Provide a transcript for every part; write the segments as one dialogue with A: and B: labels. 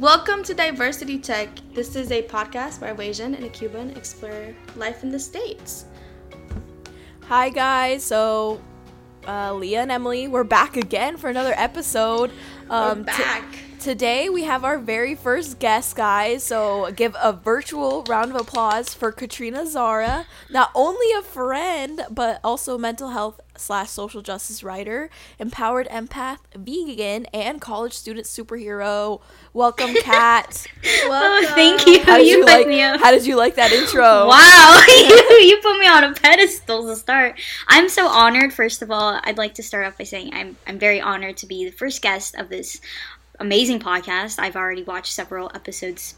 A: Welcome to Diversity Tech. This is a podcast where a Asian and a Cuban explore life in the States.
B: Hi, guys. So, uh, Leah and Emily, we're back again for another episode.
A: Um, we're back.
B: T- Today we have our very first guest, guys. So give a virtual round of applause for Katrina Zara, not only a friend but also mental health slash social justice writer, empowered empath, vegan, and college student superhero. Welcome, Kat.
C: Welcome. Oh, thank you.
B: How did you, you like? How did you like that intro?
C: Wow, you, you put me on a pedestal to start. I'm so honored. First of all, I'd like to start off by saying I'm I'm very honored to be the first guest of this amazing podcast. I've already watched several episodes,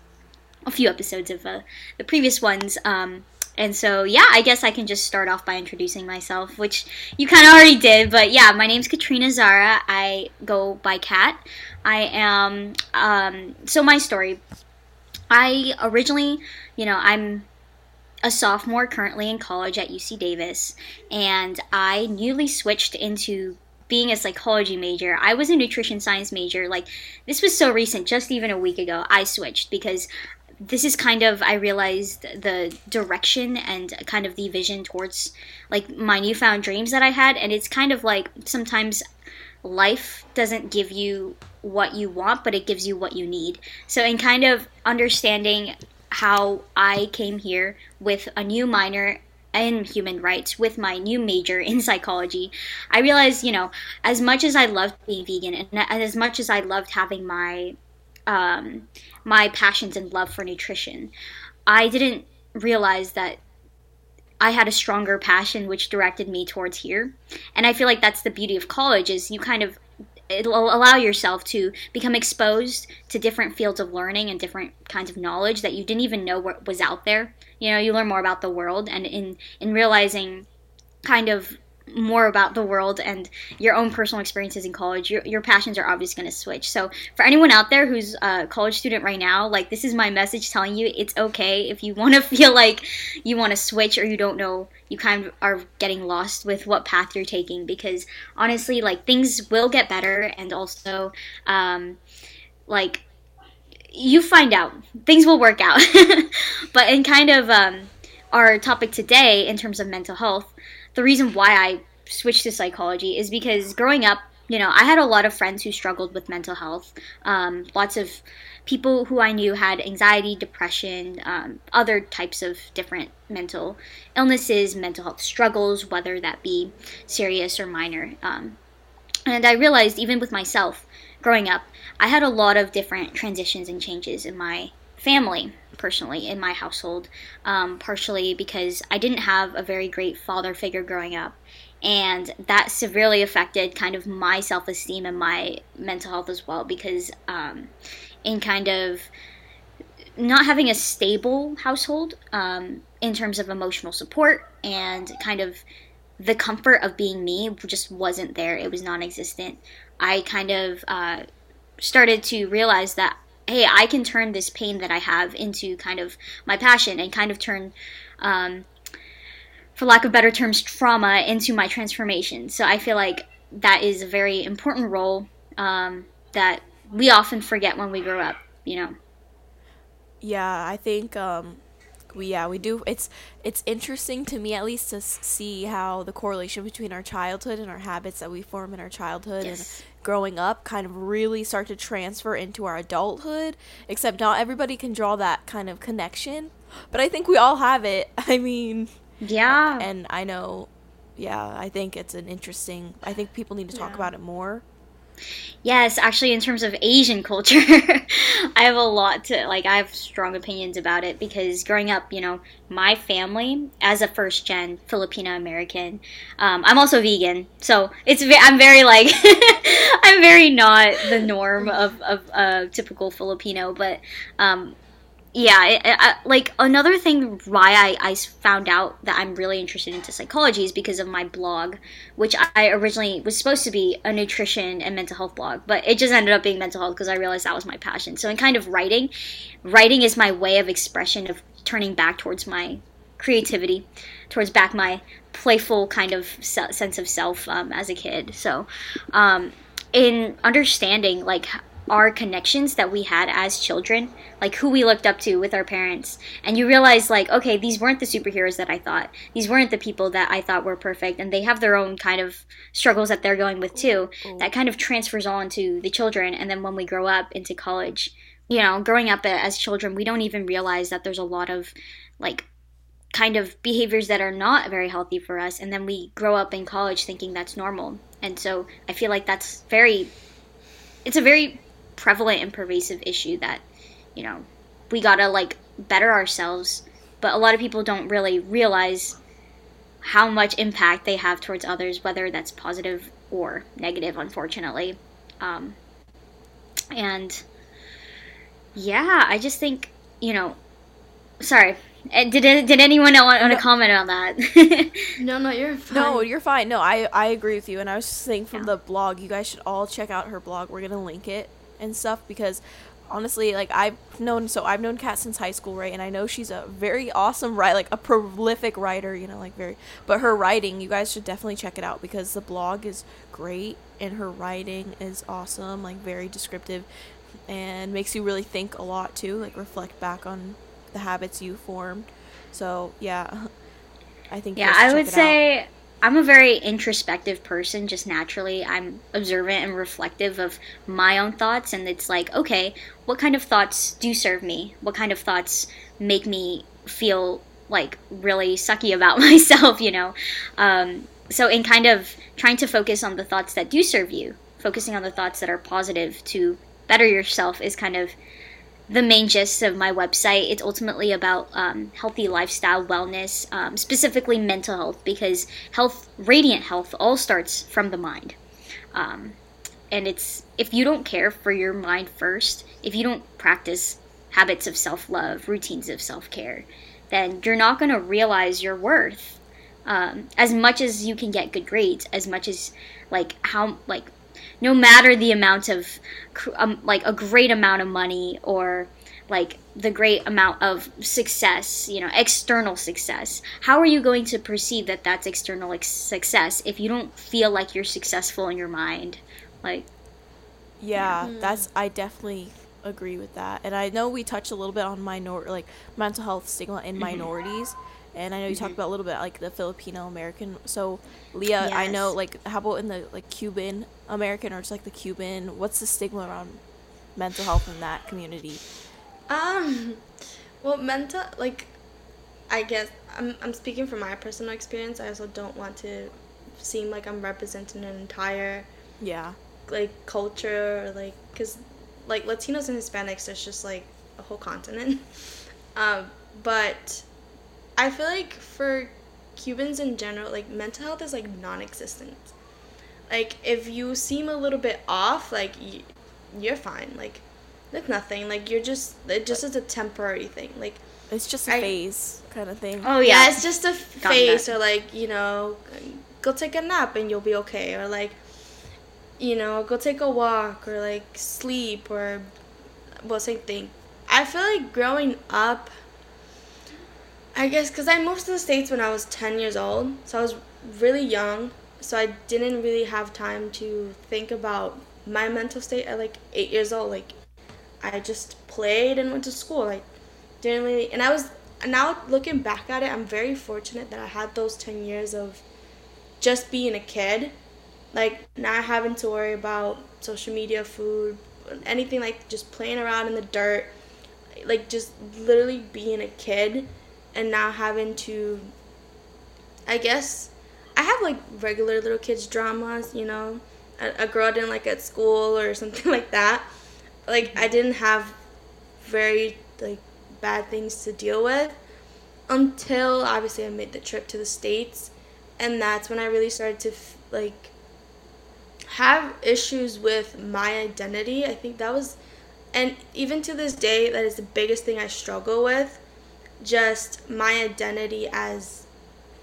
C: a few episodes of uh, the previous ones. Um, and so, yeah, I guess I can just start off by introducing myself, which you kind of already did. But yeah, my name's Katrina Zara. I go by Kat. I am, um, so my story. I originally, you know, I'm a sophomore currently in college at UC Davis, and I newly switched into being a psychology major, I was a nutrition science major. Like, this was so recent, just even a week ago, I switched because this is kind of I realized the direction and kind of the vision towards like my newfound dreams that I had and it's kind of like sometimes life doesn't give you what you want but it gives you what you need. So in kind of understanding how I came here with a new minor in human rights with my new major in psychology, I realized, you know, as much as I loved being vegan and, as much as I loved having my um, my passions and love for nutrition, I didn't realize that I had a stronger passion which directed me towards here. And I feel like that's the beauty of college is you kind of it'll allow yourself to become exposed to different fields of learning and different kinds of knowledge that you didn't even know what was out there. You know, you learn more about the world and in in realizing kind of more about the world and your own personal experiences in college, your, your passions are obviously going to switch. So, for anyone out there who's a college student right now, like this is my message telling you it's okay if you want to feel like you want to switch or you don't know, you kind of are getting lost with what path you're taking because honestly, like things will get better and also, um, like, you find out things will work out. but in kind of um, our topic today, in terms of mental health, the reason why I switched to psychology is because growing up, you know, I had a lot of friends who struggled with mental health. Um, lots of people who I knew had anxiety, depression, um, other types of different mental illnesses, mental health struggles, whether that be serious or minor. Um, and I realized, even with myself growing up, I had a lot of different transitions and changes in my family personally in my household, um, partially because I didn't have a very great father figure growing up. And that severely affected kind of my self esteem and my mental health as well, because um, in kind of not having a stable household um, in terms of emotional support and kind of the comfort of being me just wasn't there. It was non existent. I kind of uh, started to realize that hey, I can turn this pain that I have into kind of my passion and kind of turn, um, for lack of better terms, trauma into my transformation. So I feel like that is a very important role um, that we often forget when we grow up, you know.
B: Yeah, I think um, we yeah we do. It's it's interesting to me at least to see how the correlation between our childhood and our habits that we form in our childhood yes. and growing up kind of really start to transfer into our adulthood, except not everybody can draw that kind of connection. But I think we all have it. I mean,
C: yeah.
B: And I know, yeah, I think it's an interesting, I think people need to talk yeah. about it more.
C: Yes, actually, in terms of Asian culture, I have a lot to like. I have strong opinions about it because growing up, you know, my family as a first gen Filipino American, um, I'm also vegan, so it's I'm very like I'm very not the norm of of a typical Filipino, but um, yeah, it, it, like another thing why I, I found out that I'm really interested into psychology is because of my blog, which I originally was supposed to be a nutrition and mental health blog, but it just ended up being mental health because I realized that was my passion. So in kind of writing, writing is my way of expression of turning back towards my creativity, towards back my playful kind of sense of self um, as a kid. So um, in understanding like our connections that we had as children, like who we looked up to with our parents. And you realize, like, okay, these weren't the superheroes that I thought. These weren't the people that I thought were perfect. And they have their own kind of struggles that they're going with too. That kind of transfers on to the children. And then when we grow up into college, you know, growing up uh, as children, we don't even realize that there's a lot of like kind of behaviors that are not very healthy for us and then we grow up in college thinking that's normal and so i feel like that's very it's a very prevalent and pervasive issue that you know we gotta like better ourselves but a lot of people don't really realize how much impact they have towards others whether that's positive or negative unfortunately um, and yeah i just think you know sorry uh, did did anyone want, want to comment on that?
A: no, no, you're fine.
B: No, you're fine. No, I I agree with you. And I was just saying from yeah. the blog, you guys should all check out her blog. We're gonna link it and stuff because honestly, like I've known so I've known Kat since high school, right? And I know she's a very awesome writer, like a prolific writer. You know, like very. But her writing, you guys should definitely check it out because the blog is great and her writing is awesome, like very descriptive, and makes you really think a lot too. Like reflect back on the habits you formed. So yeah, I think
C: yeah, I would say. Out. I'm a very introspective person just naturally. I'm observant and reflective of my own thoughts and it's like, okay, what kind of thoughts do serve me? What kind of thoughts make me feel like really sucky about myself, you know? Um, so in kind of trying to focus on the thoughts that do serve you, focusing on the thoughts that are positive to better yourself is kind of the main gist of my website. It's ultimately about um, healthy lifestyle, wellness, um, specifically mental health, because health, radiant health, all starts from the mind. Um, and it's if you don't care for your mind first, if you don't practice habits of self love, routines of self care, then you're not going to realize your worth. Um, as much as you can get good grades, as much as like how like no matter the amount of um, like a great amount of money or like the great amount of success, you know, external success. How are you going to perceive that that's external ex- success if you don't feel like you're successful in your mind? Like
B: yeah, mm-hmm. that's I definitely agree with that. And I know we touched a little bit on minor like mental health stigma in mm-hmm. minorities and I know you mm-hmm. talked about a little bit like the Filipino American. So, Leah, yes. I know like how about in the like Cuban American or just like the Cuban? What's the stigma around mental health in that community?
A: Um, well, mental like, I guess I'm I'm speaking from my personal experience. I also don't want to seem like I'm representing an entire
B: yeah
A: like culture or like because like Latinos and Hispanics, there's just like a whole continent. um, but I feel like for Cubans in general, like mental health is like non-existent. Like if you seem a little bit off, like y- you're fine. Like like nothing. Like you're just it just is a temporary thing. Like
B: it's just a I, phase kind of thing.
A: Oh yeah, yeah it's just a phase. Or like you know, go take a nap and you'll be okay. Or like you know, go take a walk or like sleep or well, same thing. I feel like growing up I guess because I moved to the States when I was 10 years old, so I was really young, so I didn't really have time to think about my mental state at like 8 years old. Like, I just played and went to school. Like, didn't really, and I was, now looking back at it, I'm very fortunate that I had those 10 years of just being a kid. Like, not having to worry about social media, food, anything like just playing around in the dirt. Like, just literally being a kid and now having to I guess I have like regular little kids dramas, you know. A, a girl I didn't like at school or something like that. Like I didn't have very like bad things to deal with until obviously I made the trip to the states and that's when I really started to like have issues with my identity. I think that was and even to this day that is the biggest thing I struggle with just my identity as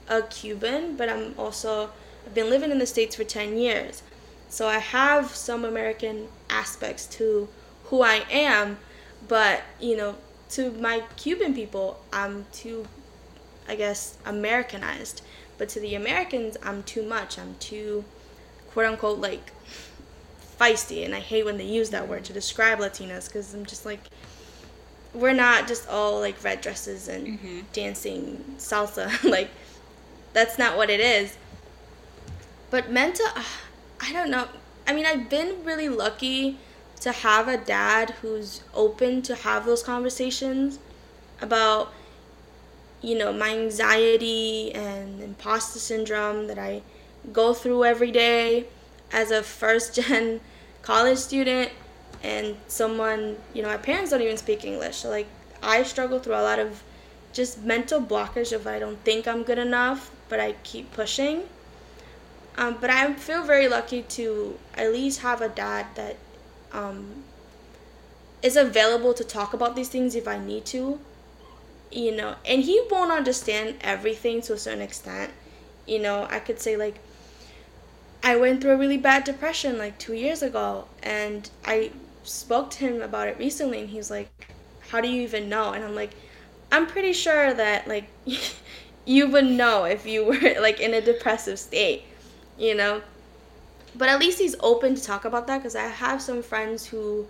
A: a Cuban, but I'm also I've been living in the states for 10 years. So I have some American aspects to who I am, but you know, to my Cuban people, I'm too I guess Americanized. But to the Americans, I'm too much. I'm too quote unquote like feisty, and I hate when they use that word to describe Latinas because I'm just like, we're not just all like red dresses and mm-hmm. dancing salsa. like, that's not what it is. But mental, uh, I don't know. I mean, I've been really lucky to have a dad who's open to have those conversations about you know my anxiety and imposter syndrome that I go through every day as a first gen college student and someone you know my parents don't even speak English so like I struggle through a lot of just mental blockage of I don't think I'm good enough but I keep pushing um, but I feel very lucky to at least have a dad that um, is available to talk about these things if I need to. You know, and he won't understand everything to a certain extent. You know, I could say, like, I went through a really bad depression like two years ago, and I spoke to him about it recently, and he's like, How do you even know? And I'm like, I'm pretty sure that, like, you would know if you were, like, in a depressive state, you know? but at least he's open to talk about that because I have some friends who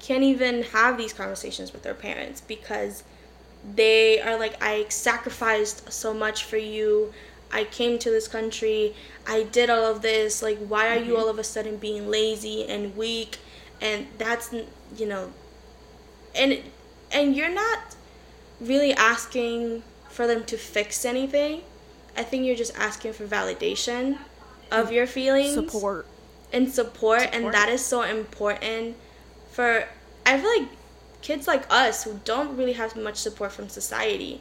A: can't even have these conversations with their parents because they are like, I sacrificed so much for you. I came to this country. I did all of this. Like, why are mm-hmm. you all of a sudden being lazy and weak? And that's, you know, and and you're not really asking for them to fix anything. I think you're just asking for validation of your feelings
B: support.
A: and support, support, and that is so important for i feel like kids like us who don't really have much support from society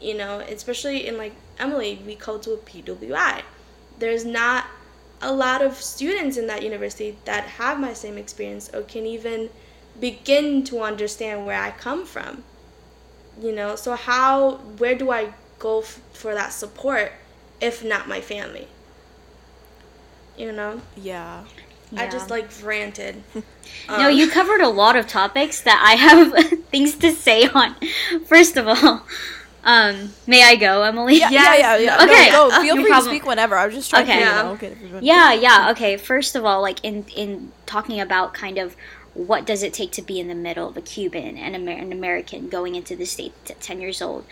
A: you know especially in like emily we go to a pwi there's not a lot of students in that university that have my same experience or can even begin to understand where i come from you know so how where do i go f- for that support if not my family you know?
B: Yeah.
A: I just like ranted.
C: Um, no, you covered a lot of topics that I have things to say on. First of all, um, may I go, Emily?
B: Yeah, yeah, yeah. yeah. Okay, go, go. feel free problem. to speak whenever. I was just trying okay. to, you know,
C: okay. Yeah, yeah. Okay. First of all, like in in talking about kind of what does it take to be in the middle of a Cuban and Amer- an American going into the States at 10 years old?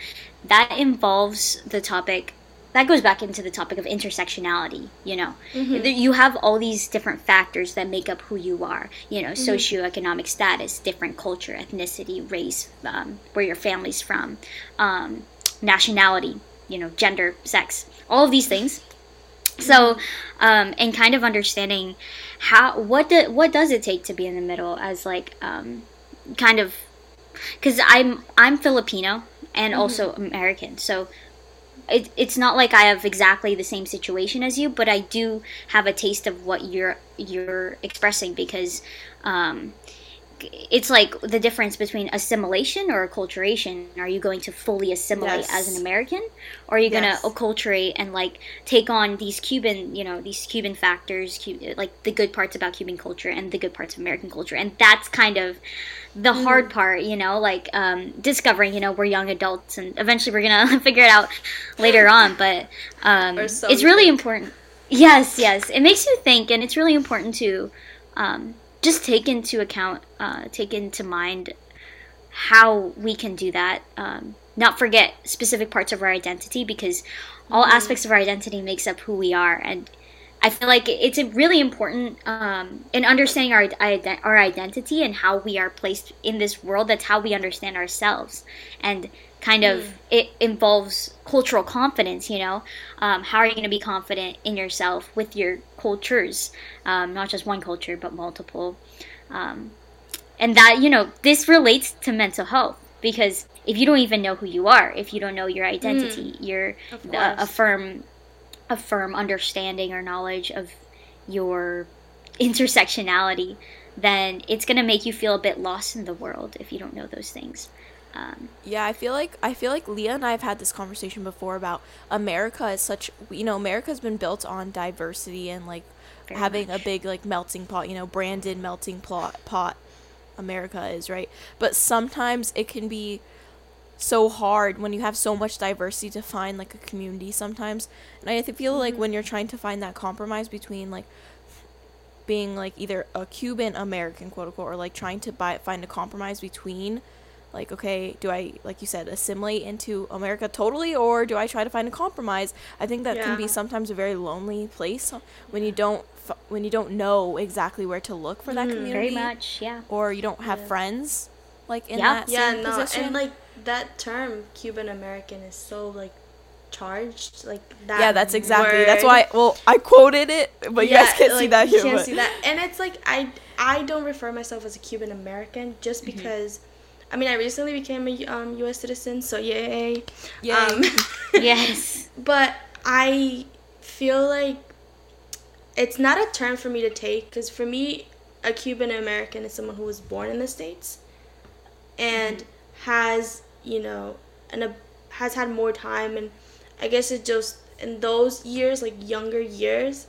C: That involves the topic that goes back into the topic of intersectionality you know mm-hmm. you have all these different factors that make up who you are you know mm-hmm. socioeconomic status different culture ethnicity race um, where your family's from um, nationality you know gender sex all of these things so um, and kind of understanding how what do, what does it take to be in the middle as like um, kind of because i'm i'm filipino and mm-hmm. also american so it, it's not like I have exactly the same situation as you, but I do have a taste of what you're you're expressing because um, it's like the difference between assimilation or acculturation. Are you going to fully assimilate yes. as an American, or are you yes. going to acculturate and like take on these Cuban, you know, these Cuban factors, like the good parts about Cuban culture and the good parts of American culture, and that's kind of the mm. hard part, you know, like um, discovering, you know, we're young adults, and eventually we're gonna figure it out later on. But um, it's really important. Yes, yes, it makes you think, and it's really important to. Um, just take into account, uh, take into mind how we can do that. Um, not forget specific parts of our identity because all mm-hmm. aspects of our identity makes up who we are, and I feel like it's really important um, in understanding our our identity and how we are placed in this world. That's how we understand ourselves, and kind of mm. it involves cultural confidence you know um, how are you going to be confident in yourself with your cultures um, not just one culture but multiple. Um, and that you know this relates to mental health because if you don't even know who you are if you don't know your identity mm. your uh, a firm a firm understanding or knowledge of your intersectionality then it's going to make you feel a bit lost in the world if you don't know those things um,
B: yeah, I feel like I feel like Leah and I have had this conversation before about America is such you know America's been built on diversity and like having much. a big like melting pot you know branded melting pot pot America is right but sometimes it can be so hard when you have so much diversity to find like a community sometimes and I feel mm-hmm. like when you're trying to find that compromise between like being like either a Cuban American quote unquote or like trying to buy find a compromise between like okay do i like you said assimilate into america totally or do i try to find a compromise i think that yeah. can be sometimes a very lonely place when you don't when you don't know exactly where to look for that mm, community
C: very much yeah
B: or you don't have yeah. friends like in yeah. that yeah no position.
A: and like that term cuban american is so like charged like that
B: yeah that's exactly word. that's why well i quoted it but yeah, you guys can't like, see that here can't but.
A: see that and it's like i i don't refer myself as a cuban american just mm-hmm. Because I mean, I recently became a um, U.S. citizen, so yay!
B: Yay! Um,
C: yes.
A: But I feel like it's not a term for me to take because for me, a Cuban American is someone who was born in the states and mm-hmm. has you know and a, has had more time and I guess it just in those years like younger years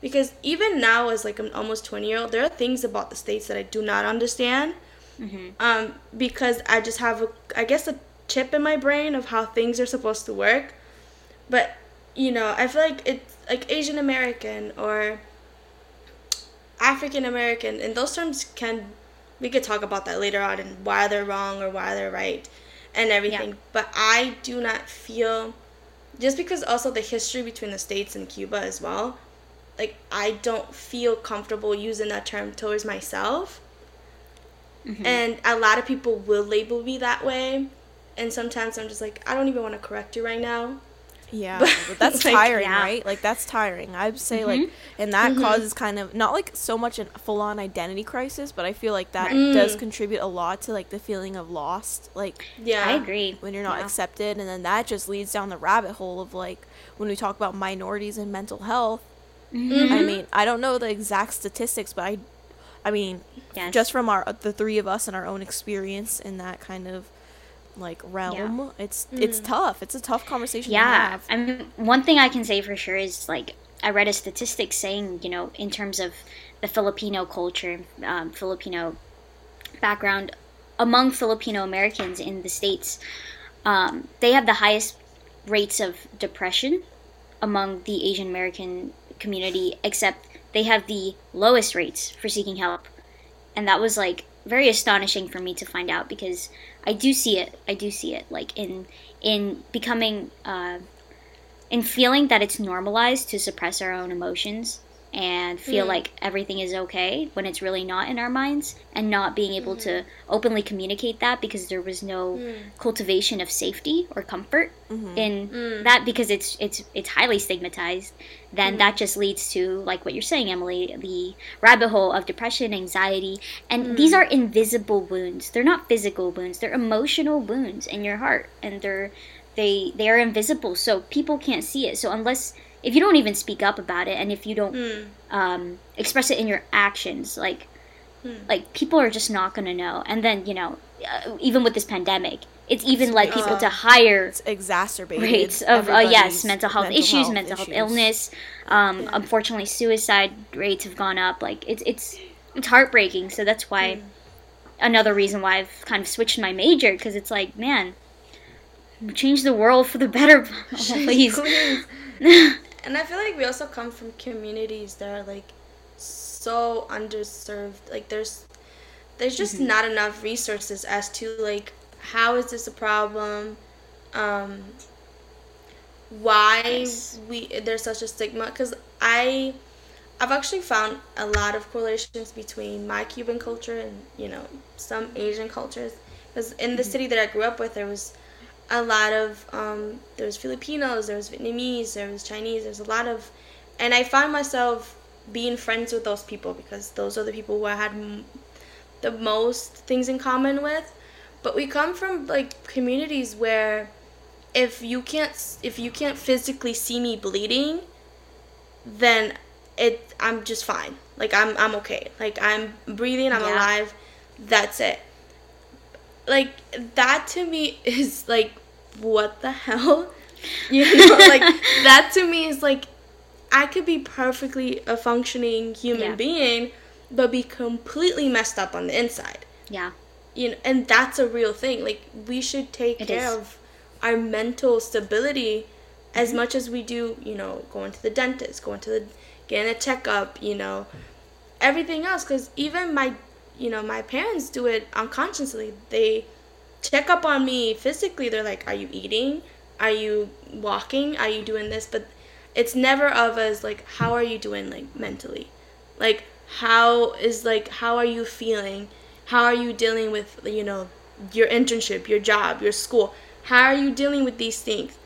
A: because even now as like an almost 20 year old there are things about the states that I do not understand Mm-hmm. Um, because I just have, a, I guess, a chip in my brain of how things are supposed to work. But, you know, I feel like it's like Asian American or African American, and those terms can, we could talk about that later on and why they're wrong or why they're right and everything. Yeah. But I do not feel, just because also the history between the States and Cuba as well, like I don't feel comfortable using that term towards myself Mm-hmm. And a lot of people will label me that way. And sometimes I'm just like, I don't even want to correct you right now.
B: Yeah, but, but that's like, tiring, yeah. right? Like that's tiring. I'd say mm-hmm. like, and that mm-hmm. causes kind of not like so much a full-on identity crisis, but I feel like that mm. does contribute a lot to like the feeling of lost. Like,
C: yeah, I agree.
B: When you're not yeah. accepted, and then that just leads down the rabbit hole of like when we talk about minorities and mental health. Mm-hmm. I mean, I don't know the exact statistics, but I I mean, yes. just from our the three of us and our own experience in that kind of like realm, yeah. it's mm. it's tough. It's a tough conversation yeah.
C: I mean, one thing I can say for sure is like I read a statistic saying, you know, in terms of the Filipino culture, um, Filipino background among Filipino Americans in the states, um, they have the highest rates of depression among the Asian American community, except they have the lowest rates for seeking help. And that was like very astonishing for me to find out because I do see it. I do see it like in in becoming uh, in feeling that it's normalized to suppress our own emotions and feel mm. like everything is okay when it's really not in our minds and not being able mm-hmm. to openly communicate that because there was no mm. cultivation of safety or comfort mm-hmm. in mm. that because it's it's it's highly stigmatized then mm. that just leads to like what you're saying Emily the rabbit hole of depression anxiety and mm. these are invisible wounds they're not physical wounds they're emotional wounds in your heart and they're they they are invisible so people can't see it so unless if you don't even speak up about it and if you don't mm. um, express it in your actions like mm. like people are just not going to know and then you know uh, even with this pandemic it's even led uh, people to higher
B: exacerbated
C: rates of uh, yes mental health mental issues health mental issues. health illness um, yeah. unfortunately suicide rates have gone up like it's it's it's heartbreaking so that's why mm. another reason why i've kind of switched my major because it's like man change the world for the better please
A: and I feel like we also come from communities that are like so underserved. Like there's there's just mm-hmm. not enough resources as to like how is this a problem? Um, why yes. we there's such a stigma? Because I I've actually found a lot of correlations between my Cuban culture and you know some Asian cultures. Because in the mm-hmm. city that I grew up with, there was a lot of um, there was Filipinos, there was Vietnamese, there was Chinese. There's a lot of, and I found myself being friends with those people because those are the people who I had m- the most things in common with. But we come from like communities where if you can't if you can't physically see me bleeding, then it I'm just fine. Like I'm I'm okay. Like I'm breathing, I'm yeah. alive. That's it like that to me is like what the hell you know like that to me is like i could be perfectly a functioning human yeah. being but be completely messed up on the inside
C: yeah
A: you know and that's a real thing like we should take it care is. of our mental stability mm-hmm. as much as we do you know going to the dentist going to the getting a checkup you know everything else because even my you know my parents do it unconsciously. They check up on me physically. They're like are you eating? Are you walking? Are you doing this? But it's never of as like how are you doing like mentally? Like how is like how are you feeling? How are you dealing with you know your internship your job your school? How are you dealing with these things?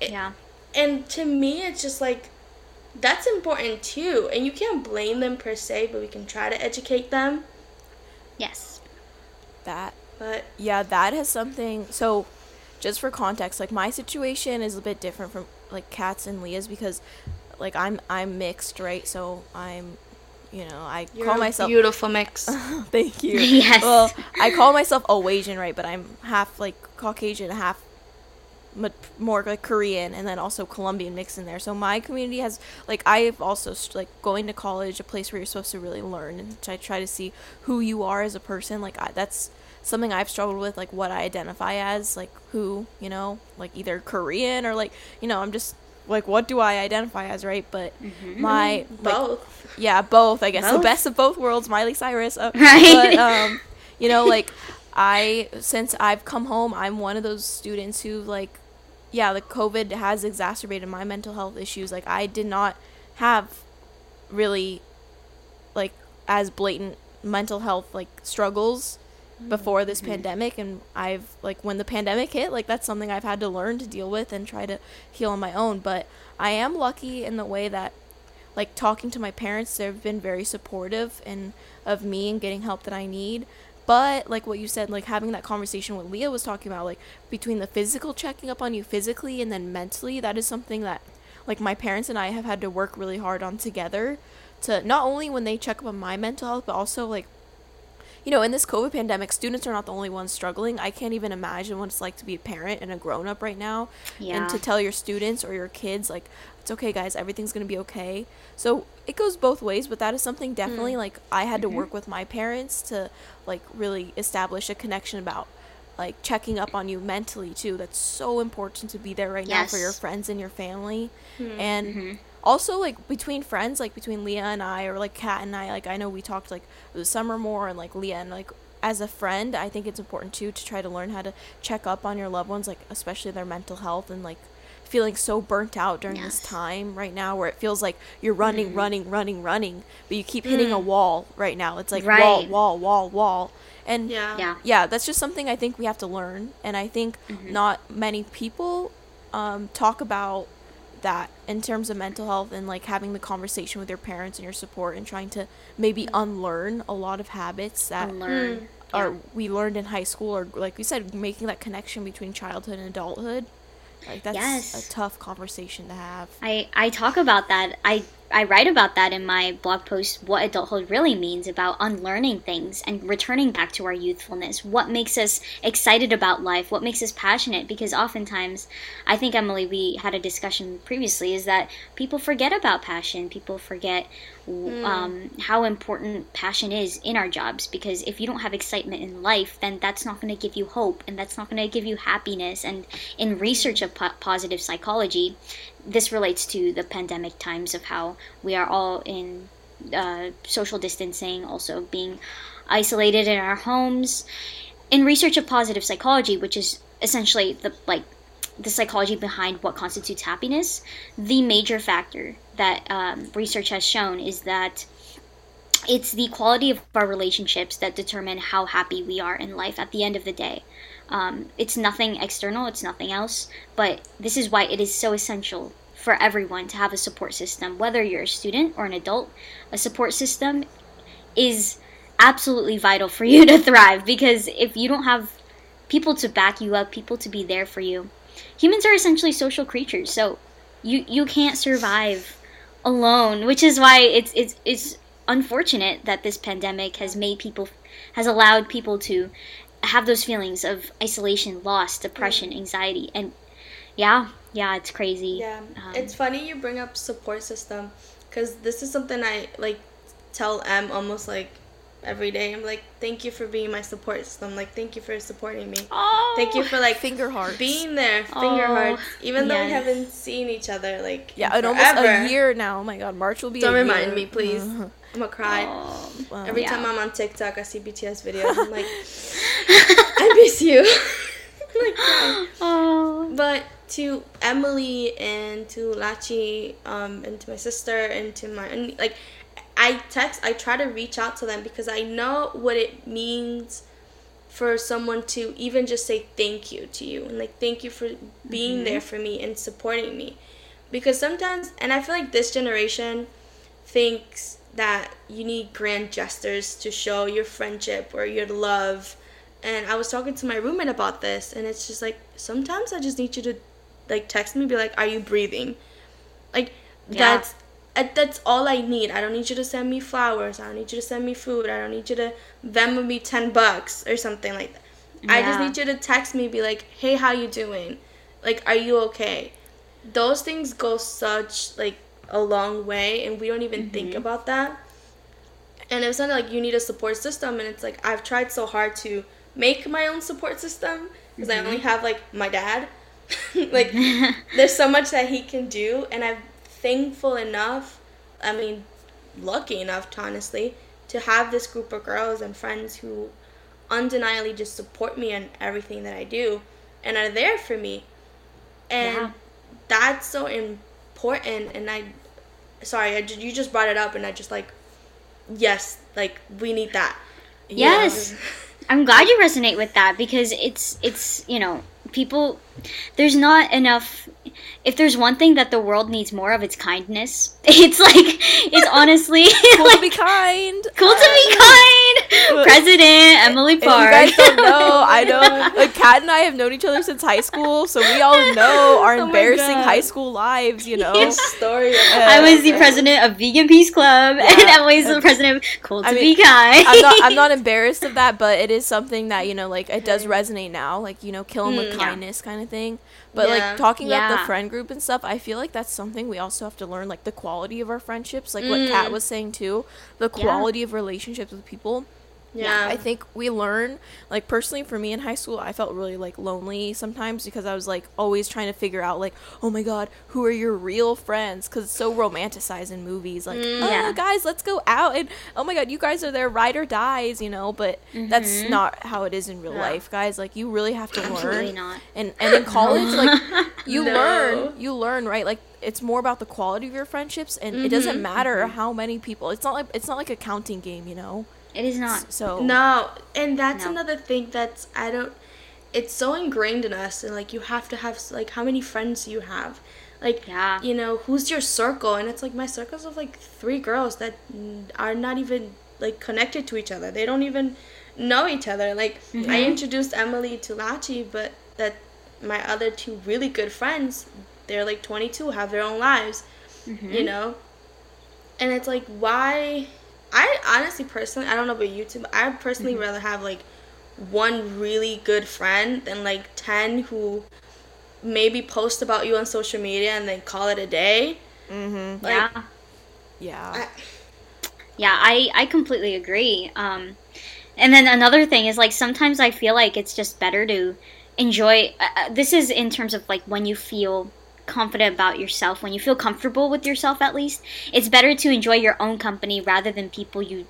C: Yeah.
A: and to me it's just like that's important too. And you can't blame them per se but we can try to educate them
C: yes.
B: That
A: but
B: yeah that has something so just for context like my situation is a bit different from like Kat's and Leah's because like I'm I'm mixed right? So I'm you know I
A: You're
B: call myself
A: beautiful mix.
B: Thank you.
C: Yes.
B: Well I call myself Asian right? But I'm half like Caucasian half more like Korean and then also Colombian mix in there. So my community has like I've also like going to college, a place where you're supposed to really learn and I try to see who you are as a person. Like I, that's something I've struggled with, like what I identify as, like who you know, like either Korean or like you know I'm just like what do I identify as, right? But mm-hmm. my
A: like, both,
B: yeah, both. I guess both? the best of both worlds, Miley Cyrus, uh,
C: right?
B: But um, you know, like I since I've come home, I'm one of those students who like yeah, the COVID has exacerbated my mental health issues. Like I did not have really like as blatant mental health like struggles before this mm-hmm. pandemic and I've like when the pandemic hit like that's something I've had to learn to deal with and try to heal on my own but I am lucky in the way that like talking to my parents they've been very supportive and of me and getting help that I need but like what you said, like having that conversation what Leah was talking about, like between the physical checking up on you physically and then mentally, that is something that like my parents and I have had to work really hard on together to not only when they check up on my mental health, but also like you know, in this COVID pandemic, students are not the only ones struggling. I can't even imagine what it's like to be a parent and a grown up right now. Yeah. And to tell your students or your kids, like, it's okay, guys, everything's going to be okay. So it goes both ways, but that is something definitely, mm. like, I had mm-hmm. to work with my parents to, like, really establish a connection about, like, checking up on you mentally, too. That's so important to be there right yes. now for your friends and your family. Mm-hmm. And, also like between friends like between leah and i or like kat and i like i know we talked like the summer more and like leah and like as a friend i think it's important too to try to learn how to check up on your loved ones like especially their mental health and like feeling so burnt out during yes. this time right now where it feels like you're running mm. running running running but you keep hitting mm. a wall right now it's like right. wall wall wall wall and
A: yeah. yeah
B: yeah that's just something i think we have to learn and i think mm-hmm. not many people um, talk about that in terms of mental health and like having the conversation with your parents and your support and trying to maybe mm. unlearn a lot of habits that unlearn. Are yeah. we learned in high school or like we said making that connection between childhood and adulthood like that's yes. a tough conversation to have
C: i i talk about that i I write about that in my blog post, What Adulthood Really Means, about unlearning things and returning back to our youthfulness. What makes us excited about life? What makes us passionate? Because oftentimes, I think, Emily, we had a discussion previously, is that people forget about passion. People forget mm. um, how important passion is in our jobs. Because if you don't have excitement in life, then that's not going to give you hope and that's not going to give you happiness. And in research of po- positive psychology, this relates to the pandemic times of how we are all in uh, social distancing, also being isolated in our homes. In research of positive psychology, which is essentially the like the psychology behind what constitutes happiness, the major factor that um, research has shown is that it's the quality of our relationships that determine how happy we are in life at the end of the day. Um, it's nothing external, it's nothing else, but this is why it is so essential for everyone to have a support system, whether you're a student or an adult. A support system is absolutely vital for you to thrive because if you don't have people to back you up, people to be there for you, humans are essentially social creatures. So you you can't survive alone, which is why it's it's it's unfortunate that this pandemic has made people has allowed people to have those feelings of isolation, loss, depression, anxiety, and yeah, yeah, it's crazy.
A: Yeah, um, it's funny you bring up support system, because this is something I like tell M almost like every day. I'm like, thank you for being my support system. Like, thank you for supporting me.
C: Oh,
A: thank you for like
B: finger hearts
A: being there. Finger oh, hearts. Even yes. though we haven't seen each other like
B: yeah, in almost a year now. Oh my god, March will be.
A: Don't
B: a
A: remind
B: year.
A: me, please. I'm gonna cry.
C: Oh,
B: Wow.
A: Every
C: yeah.
A: time I'm on TikTok, I see BTS videos. I'm like, I miss you. I'm like, crying.
C: oh.
A: But to Emily and to Lachi, um, and to my sister and to my and, like, I text. I try to reach out to them because I know what it means for someone to even just say thank you to you and like thank you for being mm-hmm. there for me and supporting me because sometimes and i feel like this generation thinks that you need grand gestures to show your friendship or your love and i was talking to my roommate about this and it's just like sometimes i just need you to like text me be like are you breathing like
C: Yeah.
A: that's that's all I need. I don't need you to send me flowers. I don't need you to send me food. I don't need you to Venmo me ten bucks or something like that. I just need you to text me, be like, "Hey, how you doing? Like, are you okay?" Those things go such like a long way, and we don't even think mm-hmm. about that. And it's not like you need a support system, and it's like I've tried so hard to make my own support system because I only mm-hmm. have like my dad. like, there's so much that he can do, and I'm thankful enough. I mean, lucky enough, to honestly, to have this group of girls and friends who undeniably just support me in everything that I do and are there for me. And
C: Yeah.
A: that's so important. And I, sorry, I, you just brought it up, and I just like, yes, like we need that.
C: Yes. I'm glad you resonate with that because it's it's you know people there's not enough if there's one thing that the world needs more of it's kindness it's like it's honestly
B: Cool to
C: like,
B: be kind.
C: cool to be kind president emily
B: If you
C: park
B: guys don't know, I know. Like Kat and I have known each other since high school, so we all know our
A: Oh
B: embarrassing
A: God.
B: high school lives. You know.
C: Yes.
A: Story. Of
C: I was the president of Vegan Peace Club, and
B: Yeah.
C: Emily's the president of Cool to
B: I mean,
C: Be Kind.
B: I'm not. I'm not embarrassed of that, but it is something that you know, like it does resonate now. Like you know, kill 'em with
A: Mm.
C: Yeah.
B: kindness, kind of thing. But
A: Yeah.
B: like talking about the friend group and stuff, I feel like that's something we also have to learn, like the quality of our friendships, like what Kat
A: Mm.
B: was saying too, the quality of relationships with people.
A: Yeah.
B: I think we learn, like personally for me in high school, I felt really like lonely sometimes because I was like always trying to figure out like, oh my god, who are your real friends? Because it's so romanticized in movies, like, mm, oh
C: Yeah.
B: guys, let's go out and oh my god, you guys are there, ride or dies, you know. But that's mm-hmm. not how it is in real
A: Yeah.
B: life, guys. Like you really have to
C: Absolutely
B: learn,
C: not.
B: and and in college, like you
A: No.
B: learn, you learn, right? Like it's more about the quality of your friendships, and it doesn't mm-hmm. matter mm-hmm. how many people. It's not like it's not like a counting game, you know.
C: It is not.
B: So
A: No, and that's
C: No.
A: another thing that's I don't. It's so ingrained in us, and like you have to have like how many friends do you have, like
C: Yeah.
A: you know who's your circle, and it's like my circles of like three girls that are not even like connected to each other. They don't even know each other. Like I mm-hmm. introduced Emily to Lachi, but that my other two really good friends, they're like 22, have their own lives, mm-hmm. you know, and it's like why i honestly personally i don't know about you two but i personally
B: Mm-hmm.
A: rather have like one really good friend than like 10 who maybe post about you on social media and then call it a day
B: Mm-hmm.
A: Like,
C: yeah.
B: Yeah.
A: I,
C: Yeah, I, I completely agree. Um, and then another thing is like sometimes I feel like it's just better to enjoy. Uh, uh, this is in terms of like when you feel confident about yourself, when you feel comfortable with yourself at least. It's better to enjoy your own company rather than people you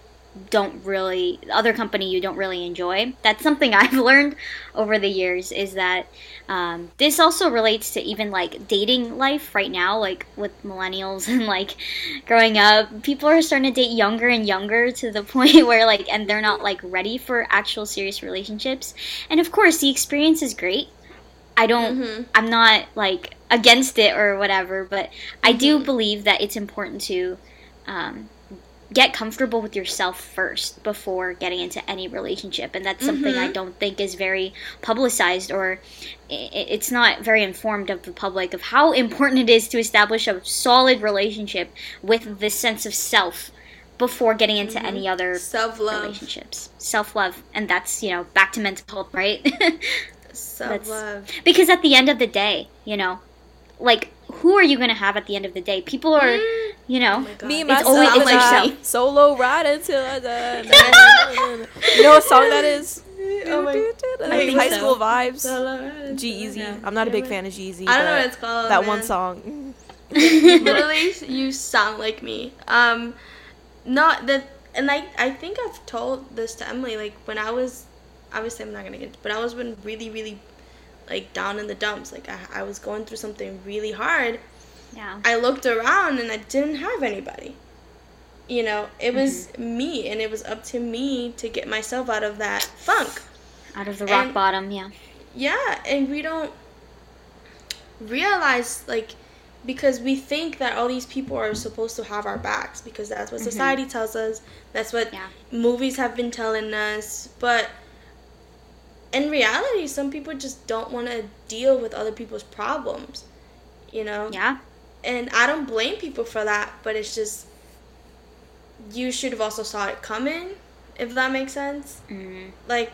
C: don't really other company you don't really enjoy that's something i've learned over the years is that um, this also relates to even like dating life right now like with millennials and like growing up people are starting to date younger and younger to the point where like and they're not like ready for actual serious relationships and of course the experience is great i don't
A: Mhm.
C: i'm not like against it or whatever but i do believe that it's important to um, get comfortable with yourself first before getting into any relationship and that's something i
A: Mhm.
C: don't think is very publicized or i- i- it's not very informed of the public of how important it is to establish a solid relationship with this sense of self before getting into any other
A: self-love.
C: relationships. Self-love and that's you know back to mental health right
A: self-love
C: because at the end of the day you know like who are you going to have at the end of the day people are
A: Mm.
C: you know
A: Oh my God.
B: Me,
C: It's
B: myself,
C: always-
B: and
C: it's
B: I,
C: yourself.
B: solo ride until I die. you know what song that is?
A: Oh my-
B: That's
A: I think
B: high
A: so.
B: school vibes.
A: Solo-
B: G Easy. I'm not a big fan of G-Eazy.
A: I don't know what it's called.
B: That one song.
A: literally you sound like me um not the and I I think I've told this to Emily like when I was obviously I'm not gonna get but I was when really really like down in the dumps. Like I, I was going through something really hard.
C: Yeah.
A: I looked around and I didn't have anybody. You know it was mm-hmm. me and it was up to me to get myself out of that funk.
C: Out of the rock and, bottom yeah.
A: Yeah and we don't realize like because we think that all these people are supposed to have our backs because that's what mm-hmm. society tells us. That's what yeah. movies have been telling us. But in reality some people just don't want to deal with other people's problems you know?
C: Yeah.
A: And i don't blame people for that but it's just you should have also saw it coming if that makes sense. Mm-hmm. like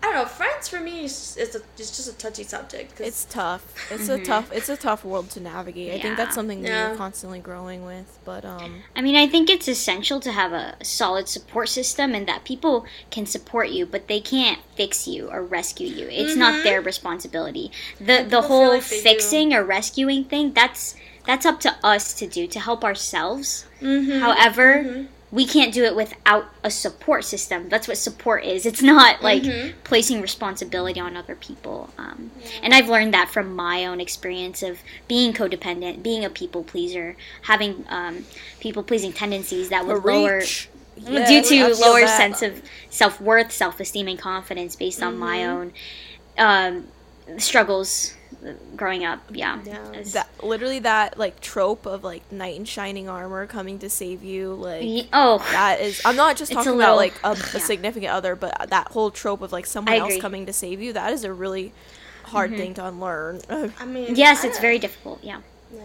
A: I don't know. Friends for me is, is a, it's just a touchy subject.
B: it's tough. It's mm-hmm. a tough. It's a tough world to navigate. Yeah. I think that's something yeah. we're constantly growing with. But um.
C: I mean, I think it's essential to have a solid support system and that people can support you, but they can't fix you or rescue you. It's mm-hmm. not their responsibility. The the whole like fixing do. or rescuing thing that's that's up to us to do to help ourselves. Mm-hmm. However mm-hmm we can't do it without a support system. That's what support is. It's not like mm-hmm. placing responsibility on other people. Um, yeah. And I've learned that from my own experience of being codependent, being a people pleaser, having um, people pleasing tendencies that would lower. Yeah, due to lower that. sense of self worth, self esteem, and confidence based mm-hmm. on my mm-hmm. own um, struggles growing up. Yeah.
B: yeah. That literally that like trope of like knight in shining armor coming to save you. Like
C: oh,
B: that is. I'm not just talking little, about like a, a significant other, but that whole trope of like someone else coming to save you. That is a really hard mm-hmm. thing to unlearn.
A: I mean,
C: yes, it's very difficult. Yeah.
A: Yeah.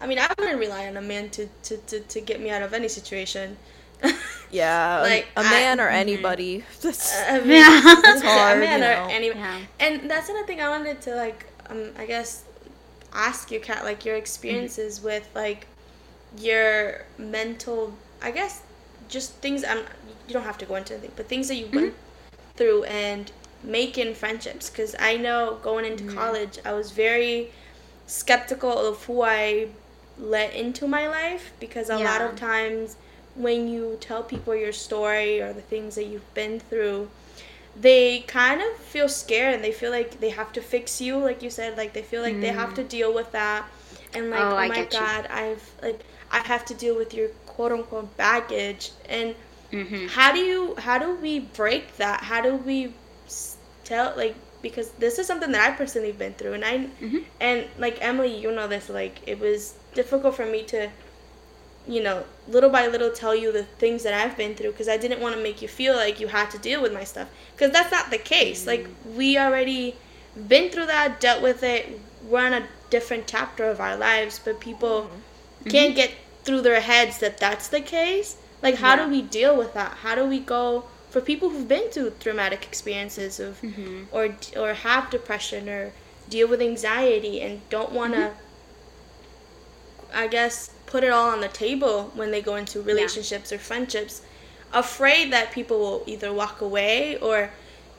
A: I mean, I wouldn't rely on a man to, to, to, to get me out of any situation.
B: yeah, like a man I, or mm-hmm. anybody. That's,
A: uh, I mean, yeah. that's hard. A man you know? or any, yeah. and that's another thing I wanted to like um, I guess ask you, Kat, like your experiences mm-hmm. with like your mental, I guess, just things. I'm. You don't have to go into anything, but things that you mm-hmm. went through and making friendships. Because I know going into mm-hmm. college, I was very skeptical of who I let into my life because a yeah. lot of times when you tell people your story or the things that you've been through they kind of feel scared and they feel like they have to fix you like you said like they feel like mm. they have to mm. deal with that and like oh, oh my god you. i've like i have to deal with your quote unquote baggage and mm-hmm. how do you how do we break that how do we tell like because this is something that i personally been through and i mm-hmm. and like emily you know this like it was difficult for me to you know, little by little tell you the things that I've been through because I didn't want to make you feel like you had to deal with my stuff because that's not the case. Mm-hmm. Like we already been through that, dealt with it. We're on a different chapter of our lives, but people mm-hmm. can't get through their heads that that's the case. Like how yeah. do we deal with that? How do we go for people who've been through traumatic experiences of mm-hmm. or or have depression or deal with anxiety and don't want to mm-hmm. I guess put it all on the table when they go into relationships yeah. or friendships, afraid that people will either walk away or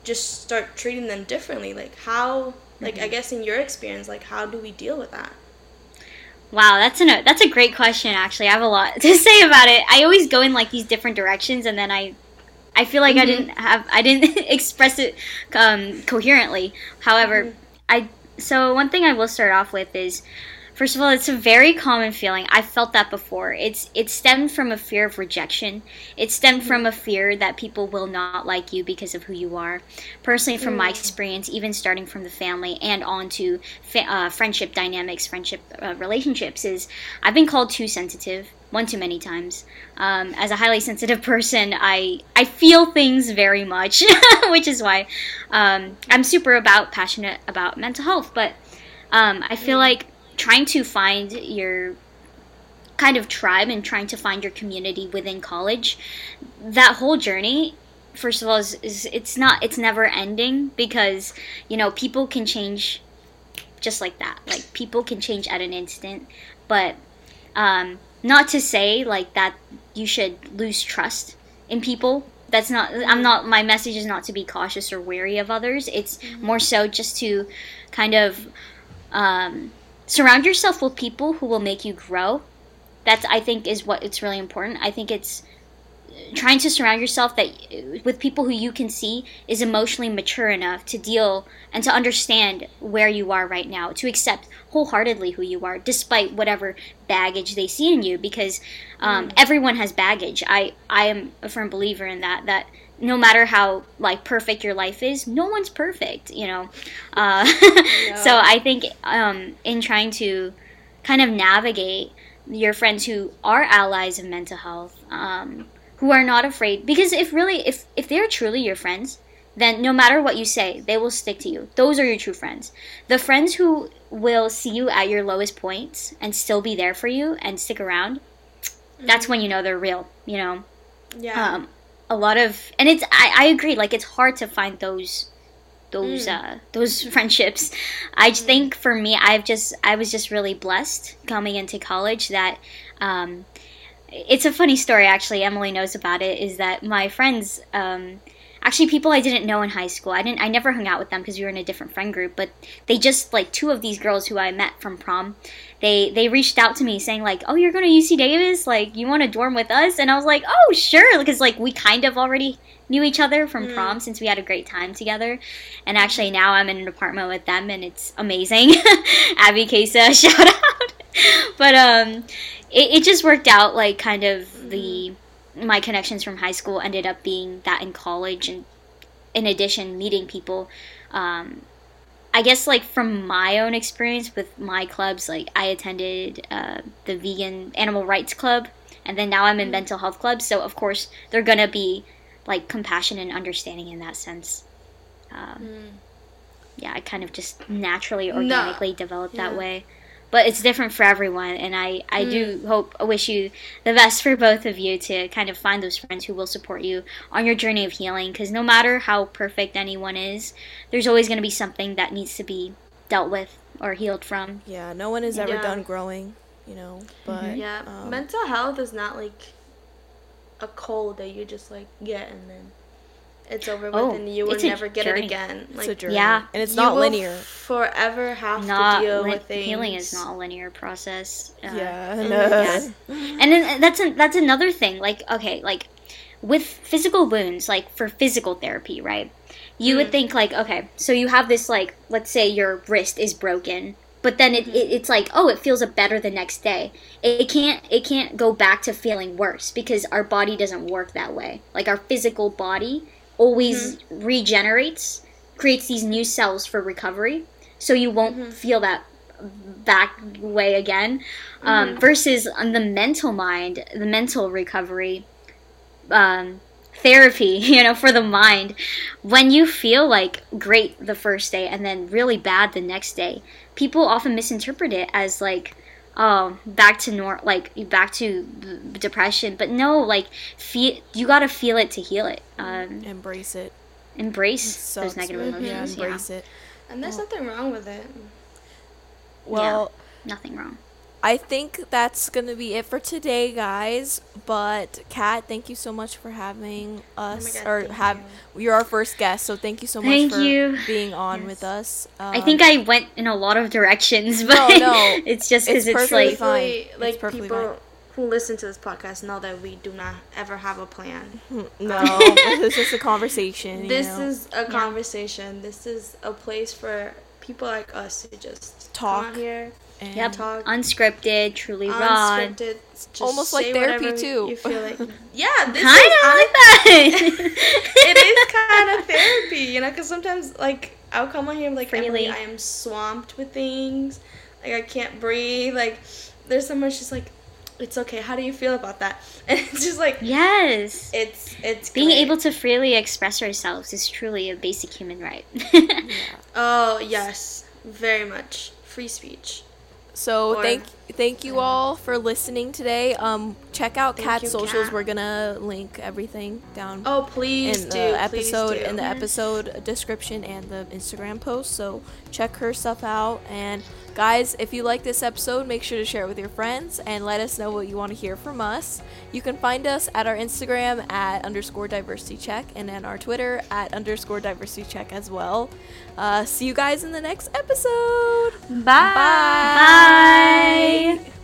A: just start treating them differently. Like how, like mm-hmm. I guess in your experience, like how do we deal with that?
C: Wow, that's a that's a great question. Actually, I have a lot to say about it. I always go in like these different directions, and then I, I feel like mm-hmm. I didn't have I didn't express it um, coherently. However, mm-hmm. I so one thing I will start off with is First of all, it's a very common feeling. I've felt that before. It's it stemmed from a fear of rejection. It stemmed from a fear that people will not like you because of who you are. Personally, from mm. my experience, even starting from the family and on to fa- uh, friendship dynamics, friendship uh, relationships, is I've been called too sensitive one too many times. Um, as a highly sensitive person, I I feel things very much, which is why um, I'm super about passionate about mental health. But um, I feel mm. like trying to find your kind of tribe and trying to find your community within college that whole journey first of all is, is, it's not it's never ending because you know people can change just like that. Like people can change at an instant. But um not to say like that you should lose trust in people. That's not i'm not my message is not to be cautious or wary of others. It's mm-hmm. more so just to kind of um surround yourself with people who will make you grow that's I think is what it's really important. I think it's trying to surround yourself that with people who you can see is emotionally mature enough to deal and to understand where you are right now to accept wholeheartedly who you are despite whatever baggage they see in you because um, mm. everyone has baggage i i am a firm believer in that that no matter how like perfect your life is no one's perfect you know? Uh, no. so i think um, in trying to kind of navigate your friends who are allies of mental health um, who are not afraid because if really if if they're truly your friends then no matter what you say they will stick to you. Those are your true friends. The friends who will see you at your lowest points and still be there for you and stick around mm-hmm. that's when you know they're real you know?
A: Yeah.
C: Um, a lot of and it's I, I agree like it's hard to find those those mm. uh those friendships i mm. think for me i've just i was just really blessed coming into college that um it's a funny story actually emily knows about it is that my friends um, actually people i didn't know in high school i didn't i never hung out with them because we were in a different friend group but they just like two of these girls who i met from prom they they reached out to me saying like oh you're going to uc davis? Like you want to dorm with us? And i was like oh sure because like we kind of already knew each other from mm. prom since we had a great time together. And actually now i'm in an apartment with them and it's amazing. Abby Kesa, shout out. But um it, it just worked out like kind of the my connections from high school ended up being that in college and in addition meeting people um, i guess like from my own experience with my clubs like i attended uh, the vegan animal rights club and then now i'm in mm-hmm. mental health club so of course they're gonna be like compassion and understanding in that sense um, mm. yeah i kind of just naturally organically no. developed yeah. that way but it's different for everyone and i i mm. do hope wish you the best for both of you to kind of find those friends who will support you on your journey of healing because no matter how perfect anyone is there's always going to be something that needs to be dealt with or healed from
B: yeah no one is ever yeah. done growing you know but mm-hmm.
A: yeah um, mental health is not like a cold that you just like get and then it's over with oh, and you will never get journey. it again.
B: Like, it's a journey. Yeah. And it's not linear.
A: forever have not to deal li- with things.
C: Healing is not a linear process.
B: Uh, yeah. And, yeah.
C: and then that's a, that's another thing. Like, okay, like with physical wounds, like for physical therapy, right? You mm. would think like, okay, so you have this like, let's say your wrist is broken but then it, it, it's like oh it feels better the next day it can't it can't go back to feeling worse because our body doesn't work that way like our physical body always mm-hmm. regenerates, creates these new cells for recovery, so you won't mm-hmm. feel that back way again. Um, mm-hmm. Versus on the mental mind, the mental recovery um, therapy, you know, for the mind, when you feel like great the first day and then really bad the next day, people often misinterpret it as like oh back to nor like back to depression but no like feel you gotta feel it to heal it um,
B: embrace it.
C: embrace it those negative emotions
B: yeah, embrace
C: yeah.
B: it.
A: And there's well, nothing wrong with it.
C: Well yeah, nothing wrong
B: I think that's going to be it for today, guys. But Kat, thank you so much for having oh us, oh God, or have you. are our first guest, so thank you so much thank for you. being on yes. with us.
C: Um, I think I went in a lot of directions, but no, no, it's just because it's, it's, like
A: fine. like people fine. who listen to this podcast know that we do not ever have a plan.
B: No, this is just a conversation.
A: This
B: know?
A: is a conversation. This is a place for people like us to just talk here
C: and yep. talk. Unscripted, truly raw. Unscripted,
B: almost like therapy too.
A: You feel like yeah, this kind of like that. it is kind of therapy, you know, because sometimes like I'll come on here like Freely. Emily, I am swamped with things, like I can't breathe. Like there's so much just like it's okay. How do you feel about that? And it's just like
C: yes,
A: it's it's
C: being great. able to freely express ourselves is truly a basic human right.
A: yeah. Oh yes, very much free speech.
B: So or, thank thank you all for listening today. Um, check out Kat's socials. Kat. We're gonna link everything down.
A: Oh please
B: in
A: do,
B: the episode in the episode description and the Instagram post. So check her stuff out. And guys, if you like this episode, make sure to share it with your friends and let us know what you want to hear from us. You can find us at our Instagram at underscore diversity check and then our Twitter at underscore diversity check as well. Uh, see you guys in the next episode.
C: Bye. Bye. Bye.